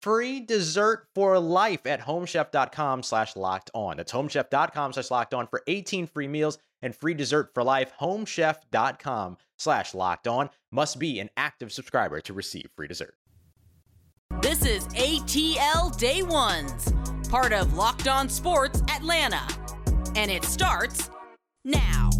free dessert for life at homechef.com slash locked on. That's homechef.com slash locked on for 18 free meals and free dessert for life. Homechef.com slash locked on must be an active subscriber to receive free dessert. This is ATL Day Ones, part of Locked On Sports Atlanta. And it starts now.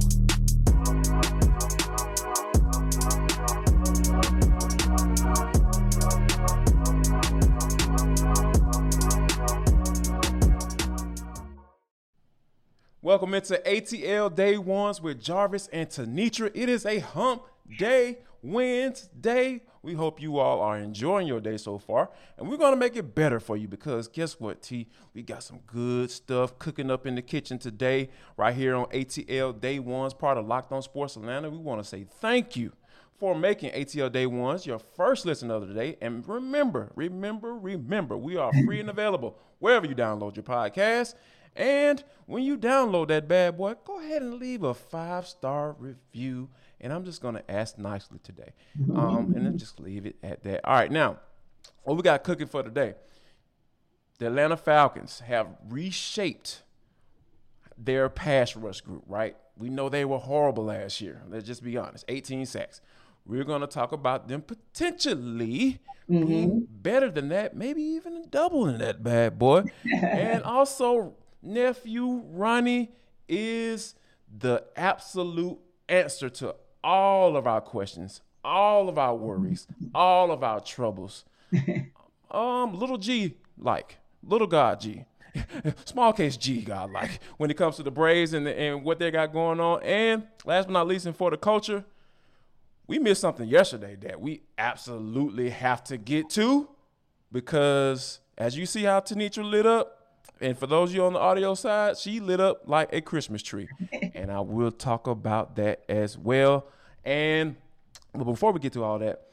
Welcome into ATL Day Ones with Jarvis and Tenitra. It is a hump day, Wednesday. We hope you all are enjoying your day so far. And we're going to make it better for you because guess what, T? We got some good stuff cooking up in the kitchen today, right here on ATL Day Ones, part of Locked On Sports Atlanta. We want to say thank you for making ATL Day Ones your first listen of the day. And remember, remember, remember, we are free and available wherever you download your podcast. And when you download that bad boy, go ahead and leave a five star review. And I'm just going to ask nicely today. Um, and then just leave it at that. All right, now, what we got cooking for today? The Atlanta Falcons have reshaped their pass rush group, right? We know they were horrible last year. Let's just be honest 18 sacks. We're going to talk about them potentially mm-hmm. being better than that, maybe even doubling that bad boy. and also nephew Ronnie is the absolute answer to all of our questions, all of our worries, all of our troubles. um, little G like, little God G. Small case G God like when it comes to the Braves and, the, and what they got going on. And last but not least, and for the culture, we missed something yesterday that we absolutely have to get to because as you see how Tenitra lit up, and for those of you on the audio side, she lit up like a Christmas tree. and I will talk about that as well. And but before we get to all that,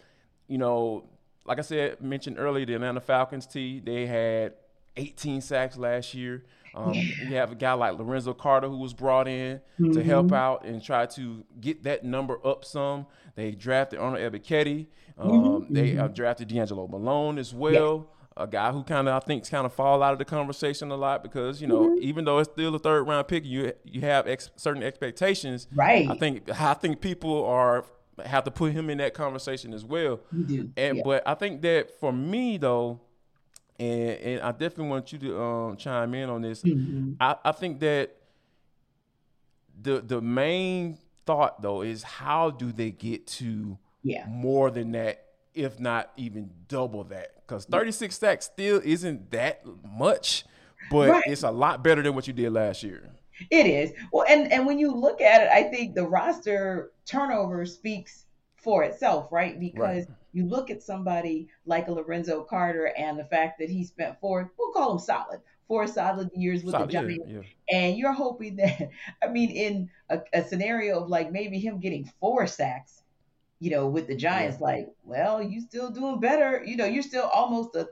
you know, like I said, mentioned earlier, the Atlanta Falcons T, they had 18 sacks last year. Um, you have a guy like Lorenzo Carter who was brought in mm-hmm. to help out and try to get that number up some. They drafted Arnold Ebiketie. Um, mm-hmm. They uh, mm-hmm. drafted DeAngelo Malone as well a guy who kind of I think kind of fall out of the conversation a lot because you know mm-hmm. even though it's still a third round pick, you you have ex- certain expectations. Right. I think I think people are have to put him in that conversation as well. You do. And yeah. but I think that for me though, and and I definitely want you to um, chime in on this. Mm-hmm. I, I think that the the main thought though is how do they get to yeah. more than that if not even double that. Because 36 sacks still isn't that much, but right. it's a lot better than what you did last year. It is. Well, and and when you look at it, I think the roster turnover speaks for itself, right? Because right. you look at somebody like a Lorenzo Carter and the fact that he spent four, we'll call him solid, four solid years with solid, the Giants, yeah, yeah. and you're hoping that, I mean, in a, a scenario of like maybe him getting four sacks, you know, with the Giants, yeah. like, well, you still doing better. You know, you're still almost a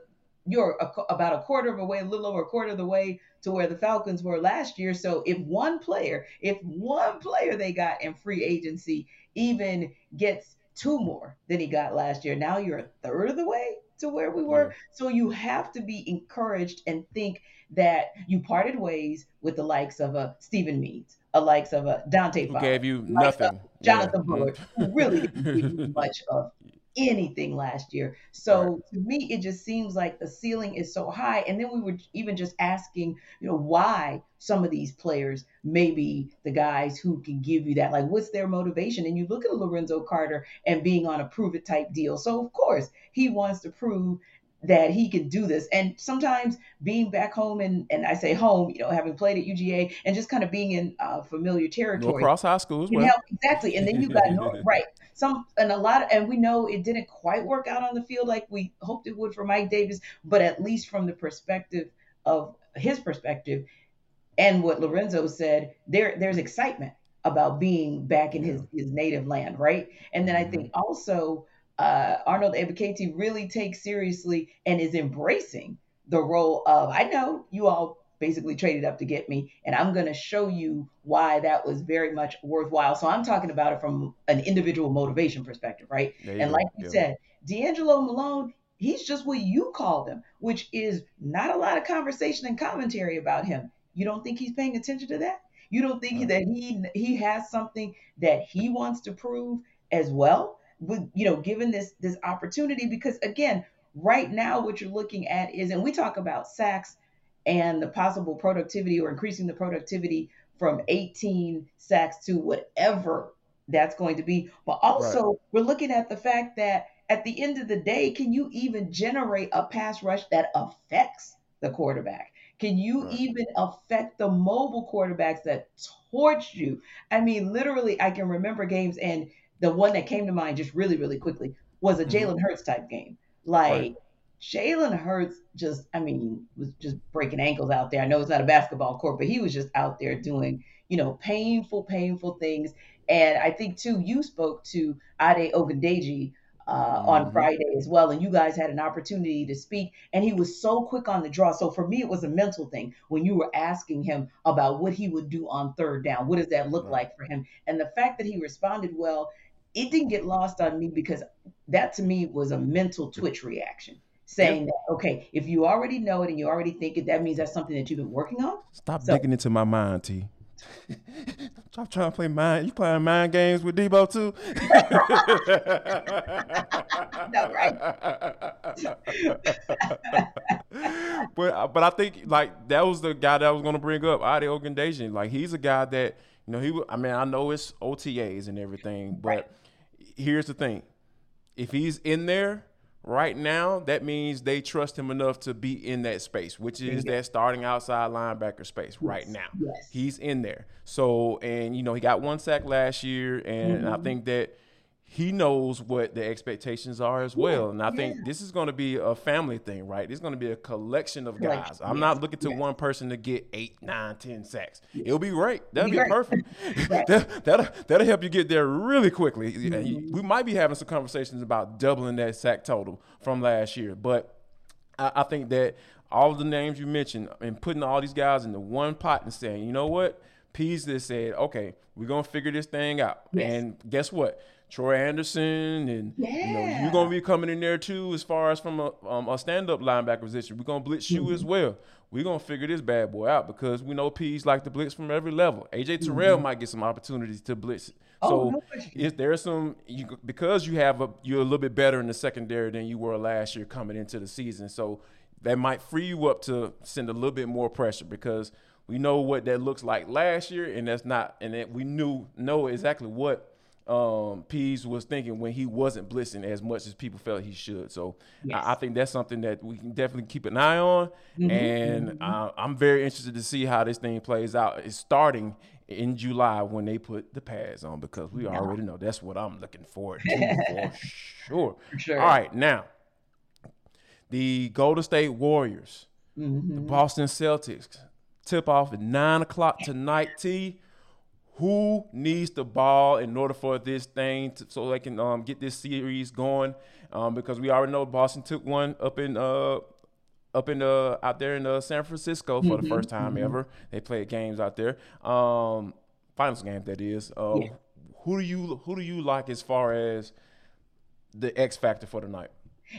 you're a, about a quarter of a way, a little over a quarter of the way to where the Falcons were last year. So if one player, if one player they got in free agency even gets two more than he got last year, now you're a third of the way to where we were. Yeah. So you have to be encouraged and think that you parted ways with the likes of a Steven Means, a likes of a Dante Fowler, gave you nothing. Jonathan yeah. Bullard, who really didn't give you much of anything last year. So right. to me, it just seems like the ceiling is so high. And then we were even just asking, you know, why some of these players may be the guys who can give you that. Like, what's their motivation? And you look at Lorenzo Carter and being on a prove it type deal. So of course he wants to prove that he can do this. And sometimes being back home and and I say home, you know, having played at UGA and just kind of being in uh, familiar territory. Across high schools, well. help, exactly. And then you got right some and a lot of, and we know it didn't quite work out on the field like we hoped it would for Mike Davis, but at least from the perspective of his perspective and what Lorenzo said, there there's excitement about being back in his his native land, right? And then I think mm-hmm. also uh, Arnold Ebiketie really takes seriously and is embracing the role of I know you all basically traded up to get me. And I'm going to show you why that was very much worthwhile. So I'm talking about it from an individual motivation perspective, right? And like you said, DeAngelo Malone, he's just what you called him, which is not a lot of conversation and commentary about him. You don't think he's paying attention to that? You don't think that he he has something that he wants to prove as well? With you know, given this this opportunity, because again, right now what you're looking at is, and we talk about sacks and the possible productivity or increasing the productivity from 18 sacks to whatever that's going to be. But also, right. we're looking at the fact that at the end of the day, can you even generate a pass rush that affects the quarterback? Can you right. even affect the mobile quarterbacks that torch you? I mean, literally, I can remember games, and the one that came to mind just really, really quickly was a mm-hmm. Jalen Hurts type game. Like, right. Jalen Hurts just, I mean, was just breaking ankles out there. I know it's not a basketball court, but he was just out there doing, you know, painful, painful things. And I think too, you spoke to Ade Ogundeji uh, mm-hmm. on Friday as well, and you guys had an opportunity to speak. And he was so quick on the draw. So for me, it was a mental thing when you were asking him about what he would do on third down. What does that look right. like for him? And the fact that he responded well, it didn't get lost on me because that to me was a mental twitch reaction saying that okay, if you already know it and you already think it, that means that's something that you've been working on. Stop so, digging into my mind, T. Stop trying to play mind. You playing mind games with Debo too? no, right. but uh, but I think like that was the guy that I was going to bring up, Ade Ogundeji. Like he's a guy that you know he. I mean I know it's OTAs and everything, but right. Here's the thing: if he's in there right now, that means they trust him enough to be in that space, which is that starting outside linebacker space right now. Yes. He's in there. So, and you know, he got one sack last year, and mm-hmm. I think that he knows what the expectations are as well. And I yeah. think this is going to be a family thing, right? It's going to be a collection of guys. I'm not looking to one person to get eight, nine, ten sacks. It'll be great. That'll be, be perfect. that, that'll, that'll help you get there really quickly. Mm-hmm. We might be having some conversations about doubling that sack total from last year. But I, I think that all the names you mentioned and putting all these guys into one pot and saying, you know what? Pees just said, okay, we're going to figure this thing out. Yes. And guess what? Troy Andersen, and yeah. you know you're gonna be coming in there too, as far as from a, um, a stand-up linebacker position. We're gonna blitz you mm-hmm. as well. We're gonna figure this bad boy out because we know Pees like to blitz from every level. AJ Terrell mm-hmm. might get some opportunities to blitz. Oh, so no if there's some you, because you have a you're a little bit better in the secondary than you were last year coming into the season. So that might free you up to send a little bit more pressure because we know what that looks like last year, and that's not, and that we knew know exactly what um, Pees was thinking when he wasn't blitzing as much as people felt he should. So yes. I, I, think that's something that we can definitely keep an eye on. Mm-hmm. And mm-hmm. Uh, I'm very interested to see how this thing plays out. It's starting in July when they put the pads on because we yeah. already know that's what I'm looking forward to for sure. For sure. All right, now the Golden State Warriors, mm-hmm. the Boston Celtics tip off at nine o'clock tonight. T who needs the ball in order for this thing to, so they can um, get this series going um, because we already know Boston took one up in uh, up in the out there in uh, San Francisco for mm-hmm, the first time mm-hmm. ever. They played games out there. Um, finals game that is. Uh, yeah. Who do you who do you like as far as the X factor for tonight?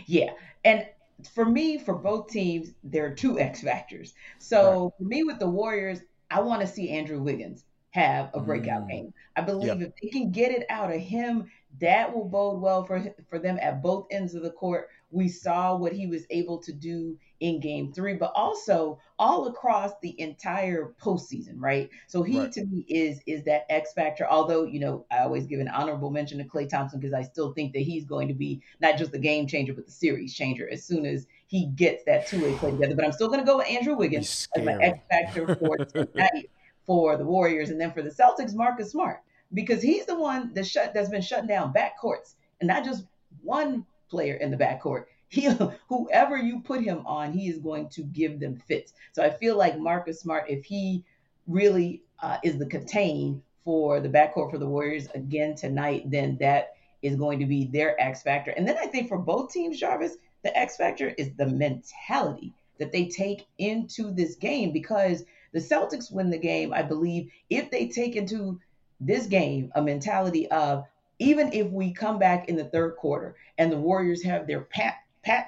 Yeah, and for me, for both teams, there are two X factors. So right. for me, with the Warriors, I want to see Andrew Wiggins have a breakout mm. game. I believe yep. if they can get it out of him, that will bode well for for them at both ends of the court. We saw what he was able to do in game three, but also all across the entire postseason, right? So he right. to me is is that X factor. Although, you know, I always give an honorable mention to Klay Thompson because I still think that he's going to be not just the game changer, but the series changer as soon as he gets that two-way play together. But I'm still gonna go with Andrew Wiggins as my X factor for tonight for the Warriors. And then for the Celtics, Marcus Smart, because he's the one that shut that's been shutting down backcourts and not just one player in the backcourt he whoever you put him on, he is going to give them fits. So I feel like Marcus Smart, if he really uh, is the contain for the backcourt for the Warriors again tonight, then that is going to be their X factor. And then I think for both teams, Jarvis, the X factor is the mentality that they take into this game because the Celtics win the game, I believe, if they take into this game a mentality of even if we come back in the third quarter and the Warriors have their pat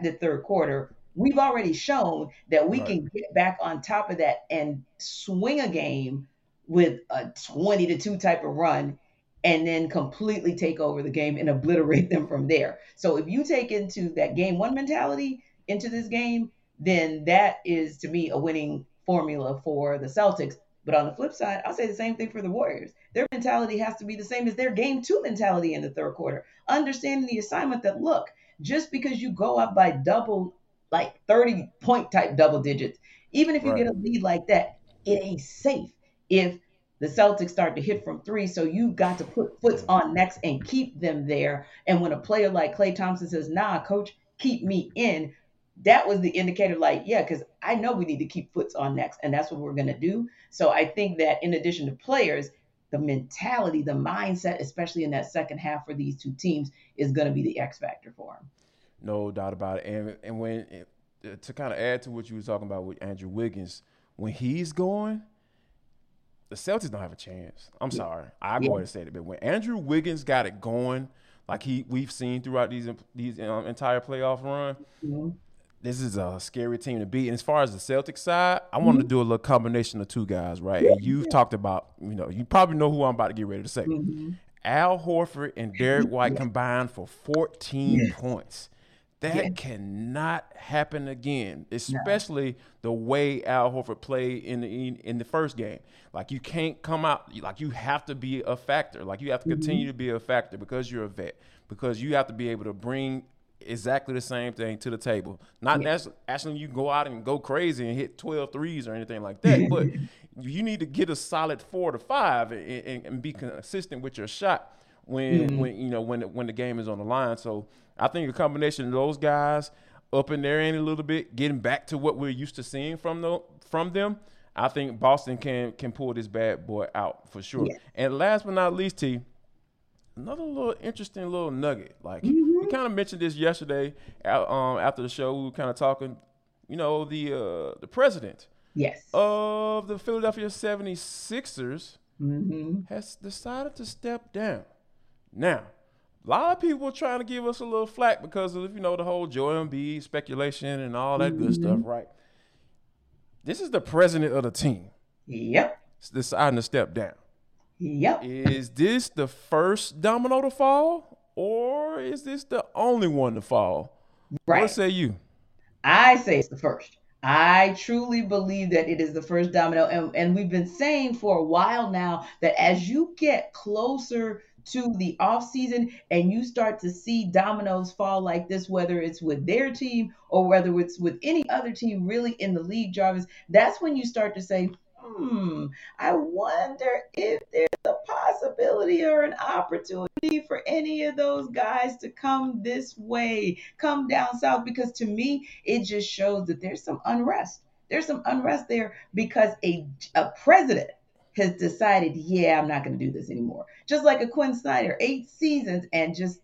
the third quarter, we've already shown that we right. can get back on top of that and swing a game with a 20 to 2 type of run and then completely take over the game and obliterate them from there. So if you take into that game one mentality into this game, then that is to me a winning formula for the Celtics. But on the flip side, I'll say the same thing for the Warriors. Their mentality has to be the same as their game two mentality in the third quarter. Understanding the assignment that, look, just because you go up by double, like 30 point type double digits, even if you right. get a lead like that, it ain't safe if the Celtics start to hit from three. So you got to put foots on next and keep them there. And when a player like Klay Thompson says, nah, coach, keep me in, that was the indicator like, yeah, because I know we need to keep foots on next. And that's what we're going to do. So I think that in addition to players, the mentality, the mindset, especially in that second half for these two teams, is going to be the X factor for them. No doubt about it. And and when to kind of add to what you were talking about with Andrew Wiggins, when he's going, the Celtics don't have a chance. I'm sorry, I go yeah. ahead and say it, but when Andrew Wiggins got it going, like he we've seen throughout these these um, entire playoff run, mm-hmm this is a scary team to beat. And as far as the Celtics side, I wanted mm-hmm. to do a little combination of two guys, right? And you've talked about, you know, you probably know who I'm about to get ready to say. Mm-hmm. Al Horford and Derrick White combined for 14 yeah. points. That yeah. cannot happen again, especially the way Al Horford played in the in the first game. Like you can't come out like you have to be a factor. Like you have to mm-hmm. continue to be a factor because you're a vet. Because you have to be able to bring exactly the same thing to the table. Not yeah. necessarily you go out and go crazy and hit 12 threes or anything like that, but you need to get a solid four to five and, and, and be consistent with your shot when mm-hmm. when you know when when the game is on the line. So I think a combination of those guys up in there a little bit, getting back to what we're used to seeing from the from them. I think Boston can can pull this bad boy out for sure. Yeah. And last but not least, T, another little interesting little nugget. Like mm-hmm. Kind of mentioned this yesterday um, after the show. We were kind of talking, you know, the uh, the president yes. of the Philadelphia 76ers mm-hmm. has decided to step down. Now, a lot of people are trying to give us a little flack because of, you know, the whole Joel Embiid speculation and all that mm-hmm. good stuff, right? This is the president of the team. Yep. Deciding to step down. Yep. Is this the first domino to fall, or is this the only one to fall? Right. What say you? I say it's the first. I truly believe that it is the first domino. And, and we've been saying for a while now that as you get closer to the off season and you start to see dominoes fall like this, whether it's with their team or whether it's with any other team really in the league, Jarvis, that's when you start to say, hmm, I wonder if there's a possibility or an opportunity for any of those guys to come this way, come down south. Because to me, it just shows that there's some unrest. There's some unrest there because a, a president has decided, yeah, I'm not going to do this anymore. Just like a Quin Snyder, eight seasons and just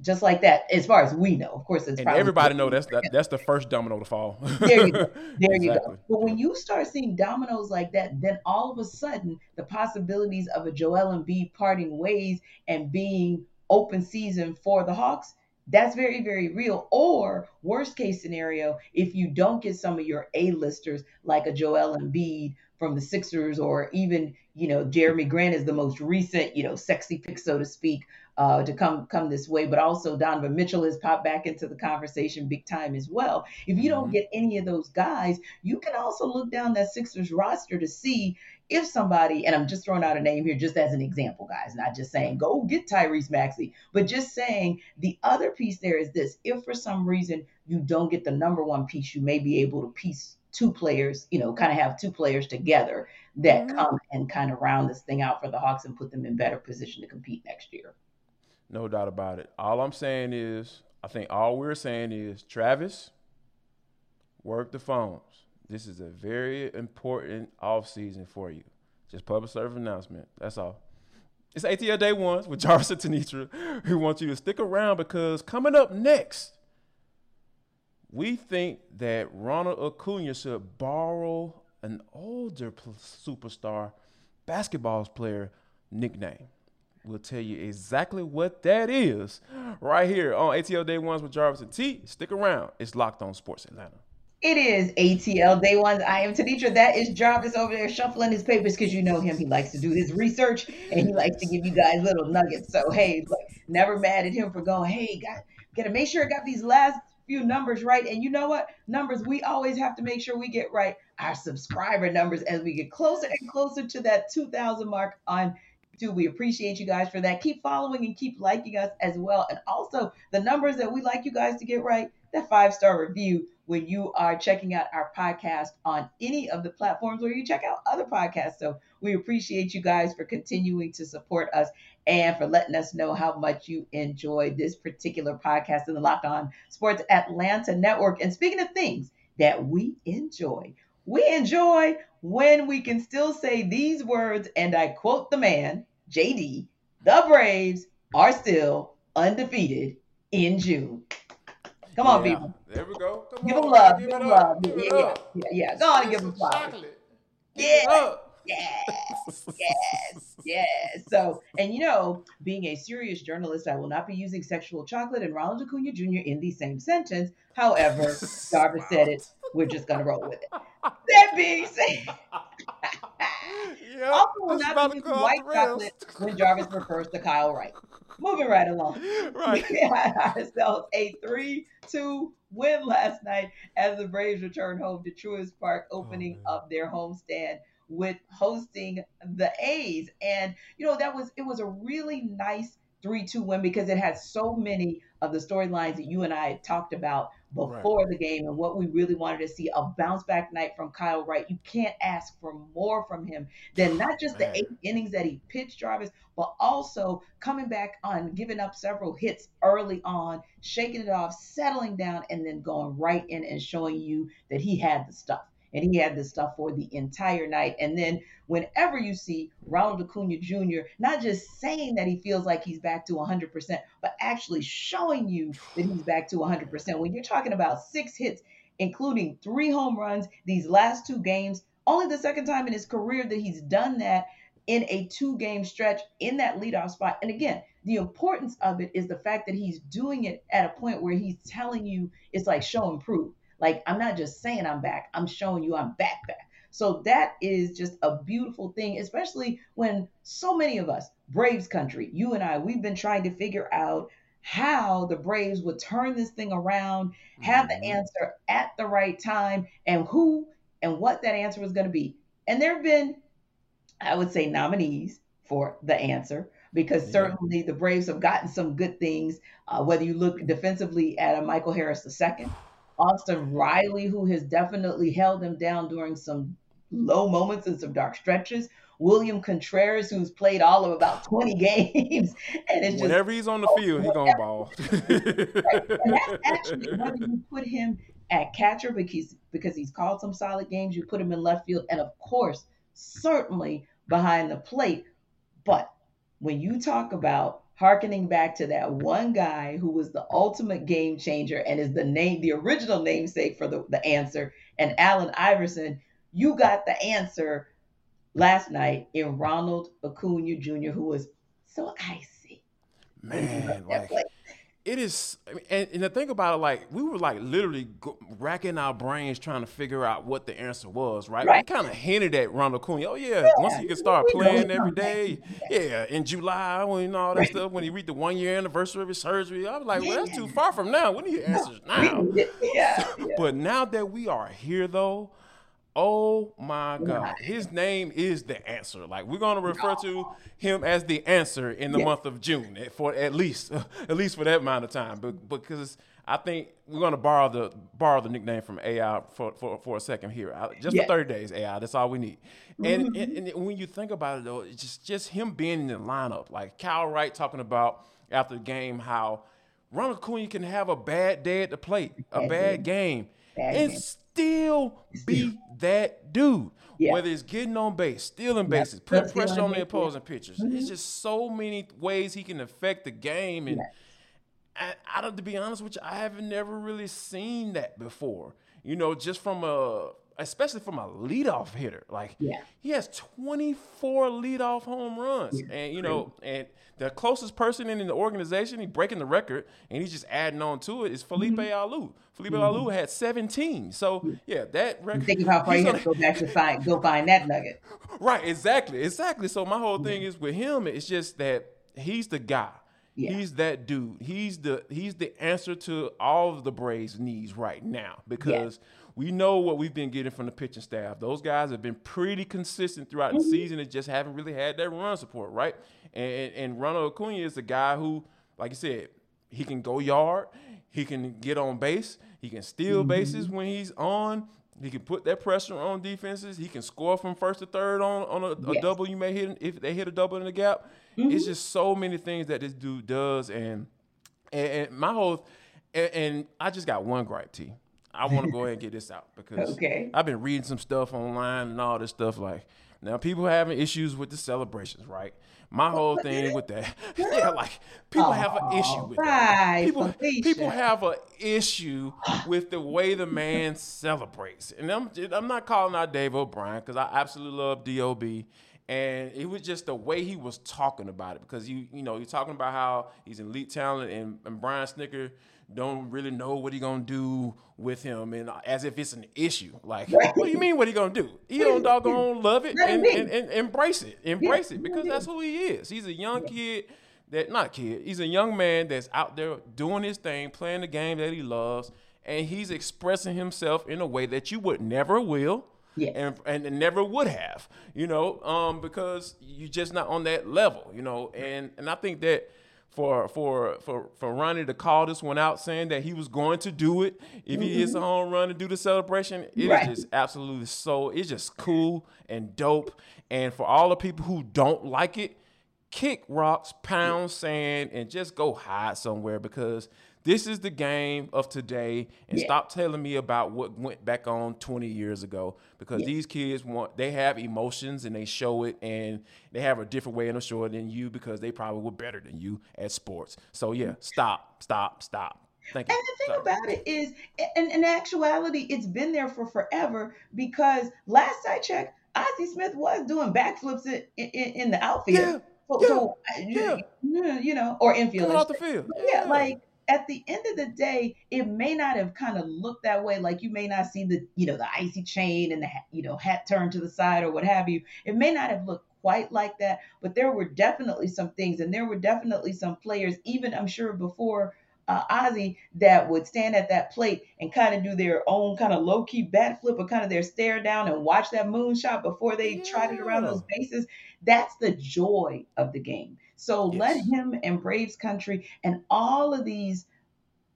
just like that. As far as we know, of course, it's and everybody know that's that, that's the first domino to fall. there you go. There exactly. you go. But when you start seeing dominoes like that, then all of a sudden the possibilities of a Joel Embiid parting ways and being open season for the Hawks that's very very real or worst case scenario if you don't get some of your a-listers like a joel and embiid from the sixers or even you know Jerami grant is the most recent you know sexy pick so to speak uh, to come come this way but also donovan mitchell has popped back into the conversation big time as well if you don't mm-hmm. get any of those guys you can also look down that sixers roster to see if somebody, and I'm just throwing out a name here just as an example, guys, not just saying go get Tyrese Maxey, but just saying the other piece there is this if for some reason you don't get the number one piece, you may be able to piece two players, you know, kind of have two players together that mm-hmm. come and kind of round this thing out for the Hawks and put them in better position to compete next year. No doubt about it. All I'm saying is, I think all we're saying is, Travis, work the phones. This is a very important off season for you. Just public service announcement. That's all. It's ATL Day Ones with Jarvis and Tenitra, who want you to stick around because coming up next, we think that Ronald Acuna should borrow an older superstar basketball player nickname. We'll tell you exactly what that is right here on ATL Day Ones with Jarvis and T. Stick around. It's Locked On Sports Atlanta. It is ATL Day Ones. I am Tenitra. That is Jarvis over there shuffling his papers because you know him. He likes to do his research and he likes to give you guys little nuggets. So hey, never mad at him for going. Hey, got gotta make sure I got these last few numbers right. And you know what? Numbers we always have to make sure we get right. Our subscriber numbers as we get closer and closer to that 2,000 mark on YouTube. We appreciate you guys for that. Keep following and keep liking us as well. And also the numbers that we like you guys to get right. That five star review when you are checking out our podcast on any of the platforms where you check out other podcasts. So we appreciate you guys for continuing to support us and for letting us know how much you enjoy this particular podcast in the Locked On Sports Atlanta Network. And speaking of things that we enjoy, we enjoy when we can still say these words, and I quote the man, JD, the Braves are still undefeated in June. Come on, yeah. people. There we go. Come give on, them love. Give, them love. Yeah, yeah, yeah, yeah. Go on and give them flowers. Yeah. Yes, yes, yes. So, and you know, being a serious journalist, I will not be using sexual chocolate and Ronald Acuna Jr. in the same sentence. However, Jarvis said it. We're just gonna roll with it. That being said, yep, also will not be white chocolate when Jarvis refers to Kyle Wright. Moving right along. Right. We had ourselves a 3 2 win last night as the Braves returned home to Truist Park, opening oh, up their homestand with hosting the A's. And, you know, that was, it was a really nice 3 2 win because it had so many of the storylines that you and I talked about before right. the game and what we really wanted to see a bounce back night from Kyle Wright. You can't ask for more from him than not just Man. the eight innings that he pitched, Jarvis, but also coming back on, giving up several hits early on, shaking it off, settling down, and then going right in and showing you that he had the stuff and he had this stuff for the entire night. And then whenever you see Ronald Acuna Jr. not just saying that he feels like he's back to 100%, but actually showing you that he's back to 100%. When you're talking about six hits, including three home runs these last two games, only the second time in his career that he's done that in a two game stretch in that leadoff spot. And again, the importance of it is the fact that he's doing it at a point where he's telling you it's like show and prove. Like I'm not just saying I'm back, I'm showing you I'm back back. So that is just a beautiful thing, especially when so many of us, Braves country, you and I, we've been trying to figure out how the Braves would turn this thing around, have the mm-hmm. answer at the right time, and who and what that answer was going to be. And there have been, I would say, nominees for the answer because yeah. certainly the Braves have gotten some good things. Uh, whether you look defensively at a Michael Harris II, Austin Riley, who has definitely held them down during some low moments and some dark stretches. William Contreras, who's played all of about 20 games. And it's whenever he's on the field, he's gonna ball. right. That's actually whether you put him at catcher because because he's called some solid games, you put him in left field, and of course, certainly behind the plate. But when you talk about harkening back to that one guy who was the ultimate game changer and is the name, the original namesake for the, the answer, and Allen Iverson, you got the answer last night in Ronald Acuna Jr., who was so icy. Man, like it is, and, and the thing about it, like we were like literally go, racking our brains trying to figure out what the answer was, right? right. We kind of hinted at Ronald Acuna. Oh yeah, yeah, once he can start playing every day, yeah, in July when all that stuff, when he read the one year anniversary of his surgery, I was like, well, that's too far from now. We need answers now. yeah. But now that we are here, though, Oh my God. His name is the answer. Like we're gonna refer to him as the answer in the yes. month of June for at least at least for that amount of time. But because I think we're gonna borrow the borrow the nickname from AI for, for, for a second here. Just yes. for 30 days, AI. That's all we need. And, mm-hmm. and, and when you think about it though, it's just just him being in the lineup. Like Kyle Wright talking about after the game how Ronald Acuna can have a bad day at the plate, a bad game. Bad and game still be that dude. Yeah. Whether it's getting on base, stealing bases, yeah. putting pressure on the opposing pitchers. Mm-hmm. It's just so many ways he can affect the game. And I, I don't, to be honest with you, I haven't never really seen that before. You know, just from a especially from a leadoff hitter. Like yeah. he has 24 leadoff home runs. Yeah. And you know, and the closest person in the organization, he breaking the record, and he's just adding on to it is Felipe mm-hmm. Alou. Felipe mm-hmm. Alou had 17. So yeah, that record. Think of how far you have to go back to find go find that nugget. Right, exactly, exactly. So my whole thing is with him, it's just that he's the guy. Yeah. He's that dude. He's the he's the answer to all of the Braves' needs right now because yeah we know what we've been getting from the pitching staff. Those guys have been pretty consistent throughout the mm-hmm. season. They just haven't really had that run support, right? And, and Ronald Acuna is a guy who, like you said, he can go yard, he can get on base, he can steal mm-hmm. bases when he's on. He can put that pressure on defenses. He can score from first to third on, on a, a double you may hit if they hit a double in the gap. Mm-hmm. It's just so many things that this dude does, and and, and my whole and, and I just got one gripe, T. I want to go ahead and get this out because okay. I've been reading some stuff online and all this stuff. Like now, people having issues with the celebrations, right? My whole thing with that, yeah, like people oh, have an issue with that. People, people have an issue with the way the man celebrates, and I'm I'm not calling out Dave O'Brien because I absolutely love Dob and it was just the way he was talking about it because you you know you're talking about how he's elite talent and, and Brian Snitker don't really know what he gonna do with him, and as if it's an issue. Like, what do you mean? What he gonna do? He don't doggone love it and, and, and embrace it, embrace it because that's who he is. He's a young kid that not kid. He's a young man that's out there doing his thing, playing the game that he loves, and he's expressing himself in a way that you would never will. Yeah. And, and never would have, you know, um, because you're just not on that level, you know, and and I think that for for for for Ronnie to call this one out, saying that he was going to do it if mm-hmm. he hits a mm-hmm. home run and do the celebration. It right. is just absolutely so. It's just cool and dope. And for all the people who don't like it, kick rocks, pound sand, and just go hide somewhere because this is the game of today, and yeah. stop telling me about what went back on 20 years ago. Because yeah. these kids want, they have emotions and they show it, and they have a different way showing it than you because they probably were better than you at sports. So yeah, mm-hmm. stop, stop, stop. Thank you. And the thing Sorry. about it is, in, in actuality, it's been there for forever because last I checked, Ozzie Smith was doing backflips in, in, in the outfield. Yeah. So, yeah. so yeah. Mm, you know, or infield. Coming off the field. Yeah. yeah, like at the end of the day, it may not have kind of looked that way. Like you may not see the, you know, the icy chain and the, you know, hat turned to the side or what have you. It may not have looked quite like that, but there were definitely some things, and there were definitely some players, even I'm sure before uh, Ozzie, that would stand at that plate and kind of do their own kind of low key bat flip or kind of their stare down and watch that moonshot before they yeah. tried it around those bases. That's the joy of the game. So yes. let him and Braves Country and all of these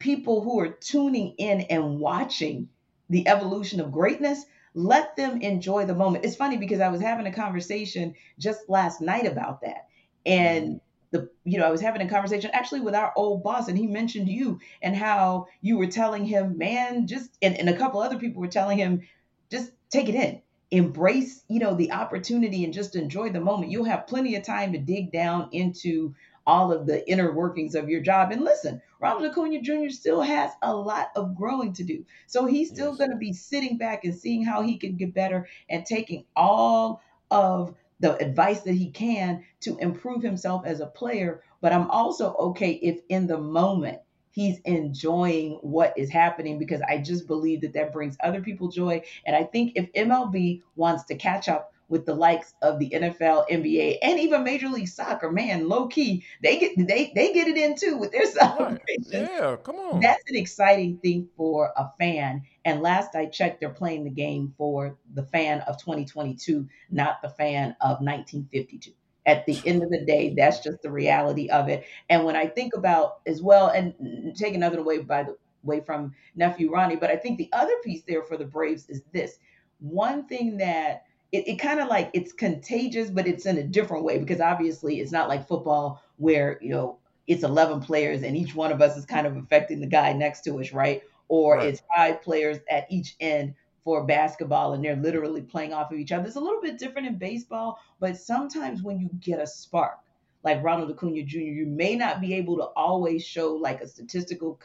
people who are tuning in and watching the evolution of greatness, let them enjoy the moment. It's funny because I was having a conversation just last night about that. And the you know, I was having a conversation actually with our old boss and he mentioned you and how you were telling him, man, just and, and a couple other people were telling him, just take it in embrace you know the opportunity and just enjoy the moment you'll have plenty of time to dig down into all of the inner workings of your job. And listen, Ronald Acuna Jr. still has a lot of growing to do. So he's still yes. going to be sitting back and seeing how he can get better and taking all of the advice that he can to improve himself as a player. But I'm also okay if in the moment he's enjoying what is happening because I just believe that that brings other people joy. And I think if MLB wants to catch up with the likes of the NFL, NBA, and even Major League Soccer, man, low key, they get they they get it in too with their celebrations. Yeah, come on. That's an exciting thing for a fan. And last I checked, they're playing the game for the fan of 2022, not the fan of 1952 at the end of the day, that's just the reality of it. And when I think about as well, and take another away by the way from nephew Ronnie, but I think the other piece there for the Braves is this one thing that it, it kind of like it's contagious, but it's in a different way because obviously it's not like football where you know it's 11 players and each one of us is kind of affecting the guy next to us, right? Or right. it's five players at each end for basketball and they're literally playing off of each other. It's a little bit different in baseball, but sometimes when you get a spark, like Ronald Acuna Jr., you may not be able to always show like a statistical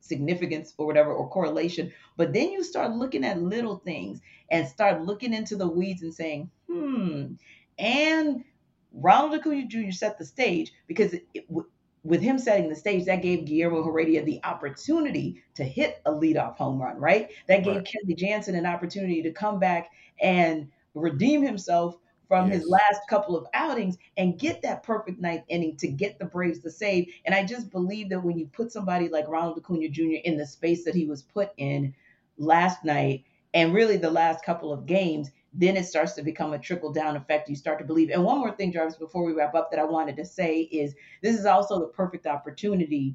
significance or whatever or correlation, but then you start looking at little things and start looking into the weeds and saying, hmm, and Ronald Acuna Jr. set the stage because it, it, with him setting the stage, that gave Guillermo Heredia the opportunity to hit a leadoff home run, right? That gave right. Kenley Jansen an opportunity to come back and redeem himself from yes. his last couple of outings and get that perfect ninth inning to get the Braves to save. And I just believe that when you put somebody like Ronald Acuna Jr. in the space that he was put in last night and really the last couple of games, then it starts to become a trickle down effect. You start to believe. And one more thing, Jarvis, before we wrap up, that I wanted to say is this is also the perfect opportunity.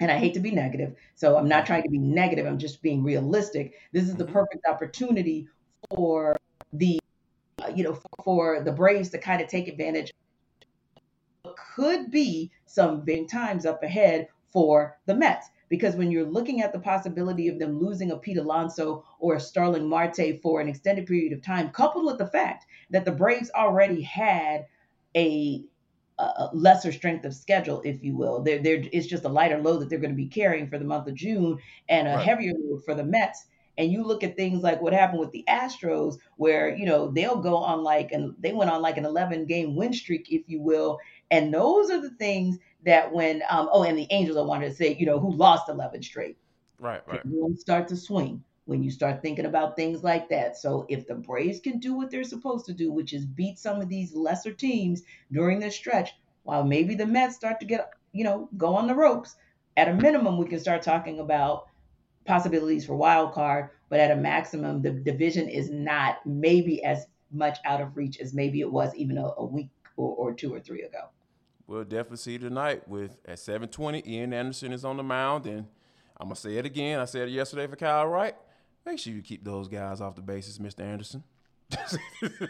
And I hate to be negative, so I'm not trying to be negative. I'm just being realistic. This is the mm-hmm. perfect opportunity for the, uh, you know, for, for the Braves to kind of take advantage. Could be some big times up ahead for the Mets because when you're looking at the possibility of them losing a Pete Alonso or a Starling Marte for an extended period of time, coupled with the fact that the Braves already had a, a lesser strength of schedule, if you will, there there it's just a lighter load that they're going to be carrying for the month of June and a right. heavier load for the Mets. And you look at things like what happened with the Astros, where you know they'll go on like and they went on like an 11 game win streak, if you will, and those are the things that when um, oh, and the Angels, I wanted to say, you know, who lost 11 straight. Right, right. When you start to swing, when you start thinking about things like that. So if the Braves can do what they're supposed to do, which is beat some of these lesser teams during this stretch, while maybe the Mets start to get, you know, go on the ropes, at a minimum, we can start talking about possibilities for wild card. But at a maximum, the division is not maybe as much out of reach as maybe it was even a, a week or, or two or three ago we'll definitely see tonight with at 720, Ian Anderson is on the mound. And I'm to say it again. I said it yesterday for Kyle Wright. Make sure you keep those guys off the bases, Mr. Anderson.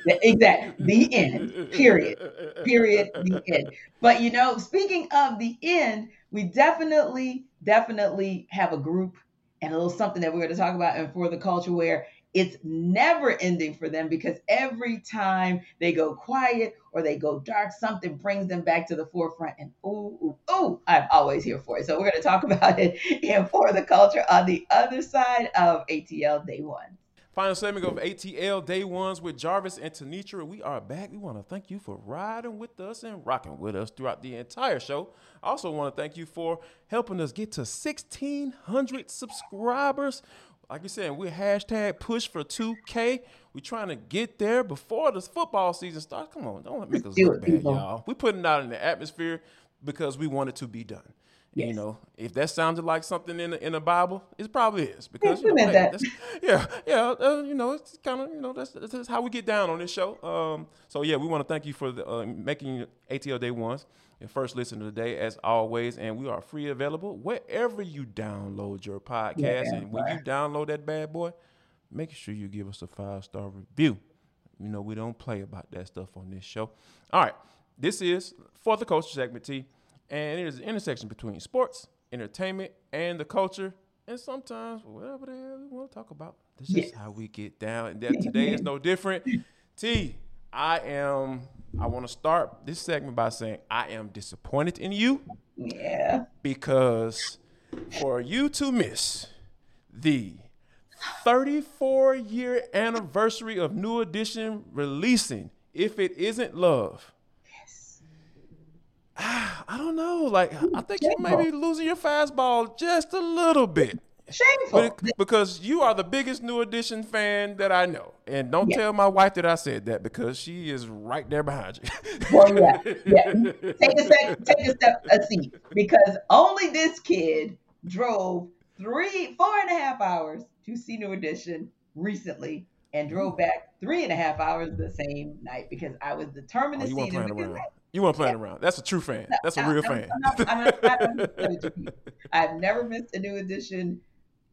exactly. The end. Period. Period. The end. But you know, speaking of the end, we definitely, definitely have a group and a little something that we're going to talk about and for the culture where it's never ending for them because every time they go quiet or they go dark, something brings them back to the forefront. And ooh, ooh, ooh, I'm always here for it. So we're going to talk about it in For the Culture on the other side of ATL Day One. Final segment of ATL Day Ones with Jarvis and Tenitra. We are back. We want to thank you for riding with us and rocking with us throughout the entire show. I also want to thank you for helping us get to 1,600 subscribers like you said, we're hashtag push for 2K. We're trying to get there before the football season starts. Come on, don't make us look bad, y'all. We're putting it out in the atmosphere because we want it to be done. Yes. You know, if that sounded like something in the, in the Bible, it probably is because you know, hey, yeah, yeah, uh, you know, it's kind of you know that's, that's how we get down on this show. Um, so yeah, we want to thank you for the, uh, making ATL Day ones and first listen today, as always. And we are free available wherever you download your podcast. Yeah, and when you download that bad boy, make sure you give us a five star review. You know, we don't play about that stuff on this show. All right. This is for the culture segment T. And it is an intersection between sports, entertainment, and the culture. And sometimes whatever the hell we want to talk about. This is how we get down. And that today is no different. T, I am I want to start this segment by saying I am disappointed in you. Yeah. Because for you to miss the 34 year anniversary of New Edition releasing, if it isn't love. Yes. I don't know. Like, I think you may be losing your fastball just a little bit. Shameful. Because you are the biggest New Edition fan that I know. And don't yeah. tell my wife that I said that because she is right there behind you. well, yeah. yeah. Take a sec, take a step, a seat. Because only this kid drove three, four and a half hours to see New Edition recently and drove back three and a half hours the same night because I was determined oh, to see them. Around. You weren't playing yeah. around. That's a true fan. That's a real fan. i have never missed a New Edition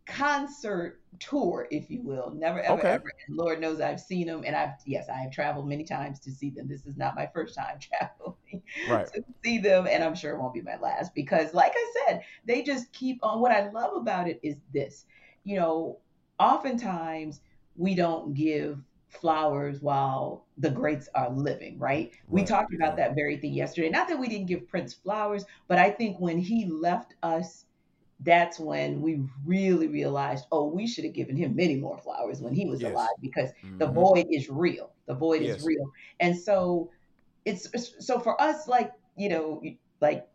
concert tour, if you will. Never, ever, okay. ever. And Lord knows I've seen them, and I've yes, I have traveled many times to see them. This is not my first time traveling right. to see them, and I'm sure it won't be my last because, like I said, they just keep on. What I love about it is this, you know, oftentimes we don't give flowers while the greats are living, right? right? We talked about that very thing yesterday. Not that we didn't give Prince flowers, but I think when he left us that's when we really realized, oh, we should have given him many more flowers when he was yes. alive because mm-hmm. the void is real. The void yes. is real. And so it's so for us, like, you know, like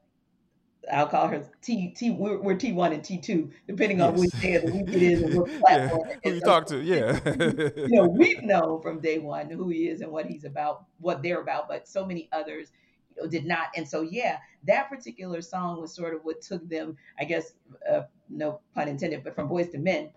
I'll call her T T. We're, we're T one and T two, depending on which day of the week it is and what platform. Yeah. Who you so, talk to? Yeah. you know, we've known from day one who he is and what he's about, what they're about, but so many others you know, did not. And so, yeah, that particular song was sort of what took them, I guess, uh, no pun intended, but from boys to Men,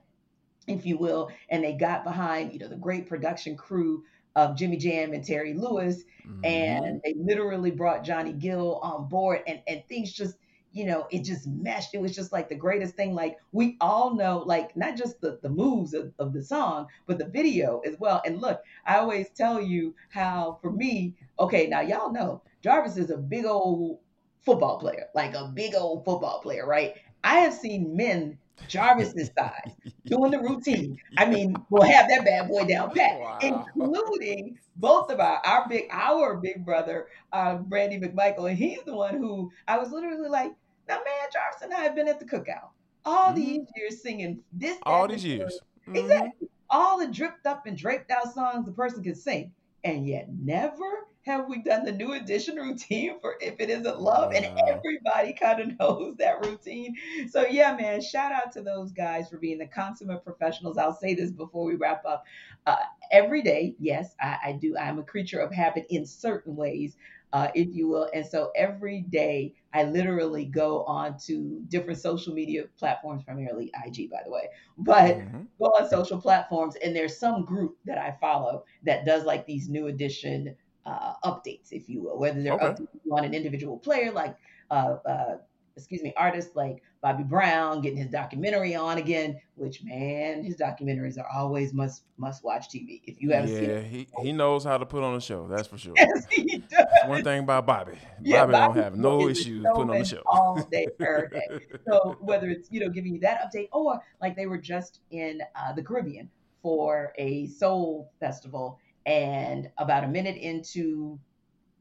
if you will, and they got behind, you know, the great production crew of Jimmy Jam and Terry Lewis, mm-hmm. and they literally brought Johnny Gill on board, and and things just you know, it just meshed. It was just like the greatest thing. Like we all know, like not just the, the moves of, of the song, but the video as well. And look, I always tell you how for me, okay, now y'all know Jarvis is a big old football player, like a big old football player, right? I have seen men Jarvis's size doing the routine. I mean, we'll have that bad boy down pat, wow. including both of our our big our big brother, uh, Brandy McMichael, and he's the one who I was literally like, now man, Jarvis and I have been at the cookout all mm-hmm. these years singing this. All these years, mm-hmm. exactly. All the dripped up and draped out songs the person can sing, and yet never have we done the new edition routine for if it isn't love? And everybody kind of knows that routine. So yeah man shout out to those guys for being the consummate professionals. I'll say this before we wrap up. Uh, every day yes I, I, do. I'm a creature of habit in certain ways uh, if you will. And so every day i literally go on to different social media platforms primarily ig by the way but mm-hmm. go on social platforms and there's some group that i follow that does like these new edition uh, updates, if you will, whether they're okay. updates on an individual player like, uh, uh, excuse me, artists like Bobby Brown getting his documentary on again. Which man, his documentaries are always must must watch TV. If you haven't yeah, seen it, he he knows how to put on a show. That's for sure. Yes, he does. one thing about Bobby. Yeah, Bobby, Bobby don't have no issues putting on the show all day, every day. so whether it's you know giving you that update or like they were just in uh, the Caribbean for a soul festival and about a minute into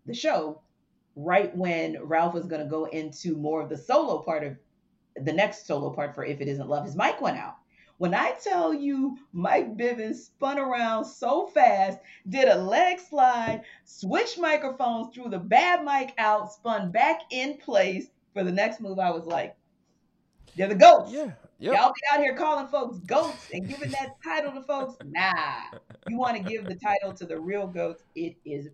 the show, right when Ralph was going to go into more of the solo part of the next solo part for If It Isn't Love, his mic went out. When I tell you Mike Bivins spun around so fast, did a leg slide, switched microphones, threw the bad mic out, spun back in place for the next move, I was like, they're the ghosts. Yeah. Yep. Y'all be out here calling folks goats and giving that title to folks. Nah. You want to give the title to the real goats. It is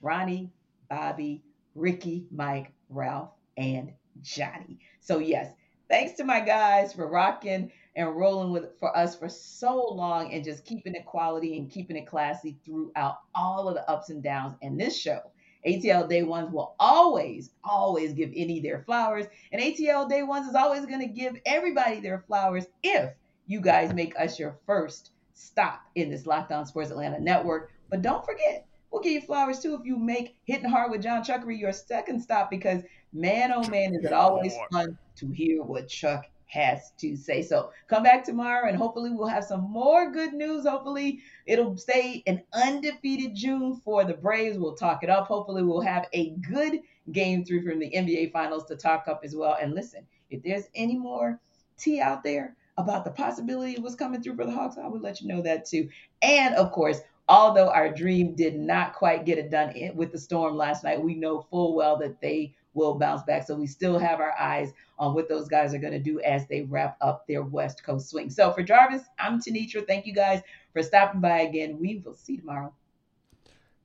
Ronnie, Bobby, Ricky, Mike, Ralph, and Johnny. So yes, thanks to my guys for rocking and rolling with for us for so long and just keeping it quality and keeping it classy throughout all of the ups and downs. And this show ATL Day Ones will always, always give any their flowers. And ATL Day Ones is always going to give everybody their flowers if you guys make us your first stop in this Locked On Sports Atlanta network. But don't forget, we'll give you flowers too if you make Hitting Hard with John Chuckery your second stop because man, oh man, is it always fun to hear what Chuck has to say. So come back tomorrow and hopefully we'll have some more good news. Hopefully it'll stay an undefeated June for the Braves. We'll talk it up. Hopefully we'll have a good game three from the NBA finals to talk up as well. And listen, if there's any more tea out there about the possibility of what's coming through for the Hawks, I would let you know that too. And of course, although our dream did not quite get it done with the storm last night, we know full well that they will bounce back. So we still have our eyes on what those guys are going to do as they wrap up their West Coast swing. So for Jarvis, I'm Tenitra. Thank you guys for stopping by again. We will see you tomorrow.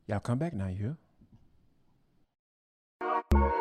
Y'all come back now, you hear?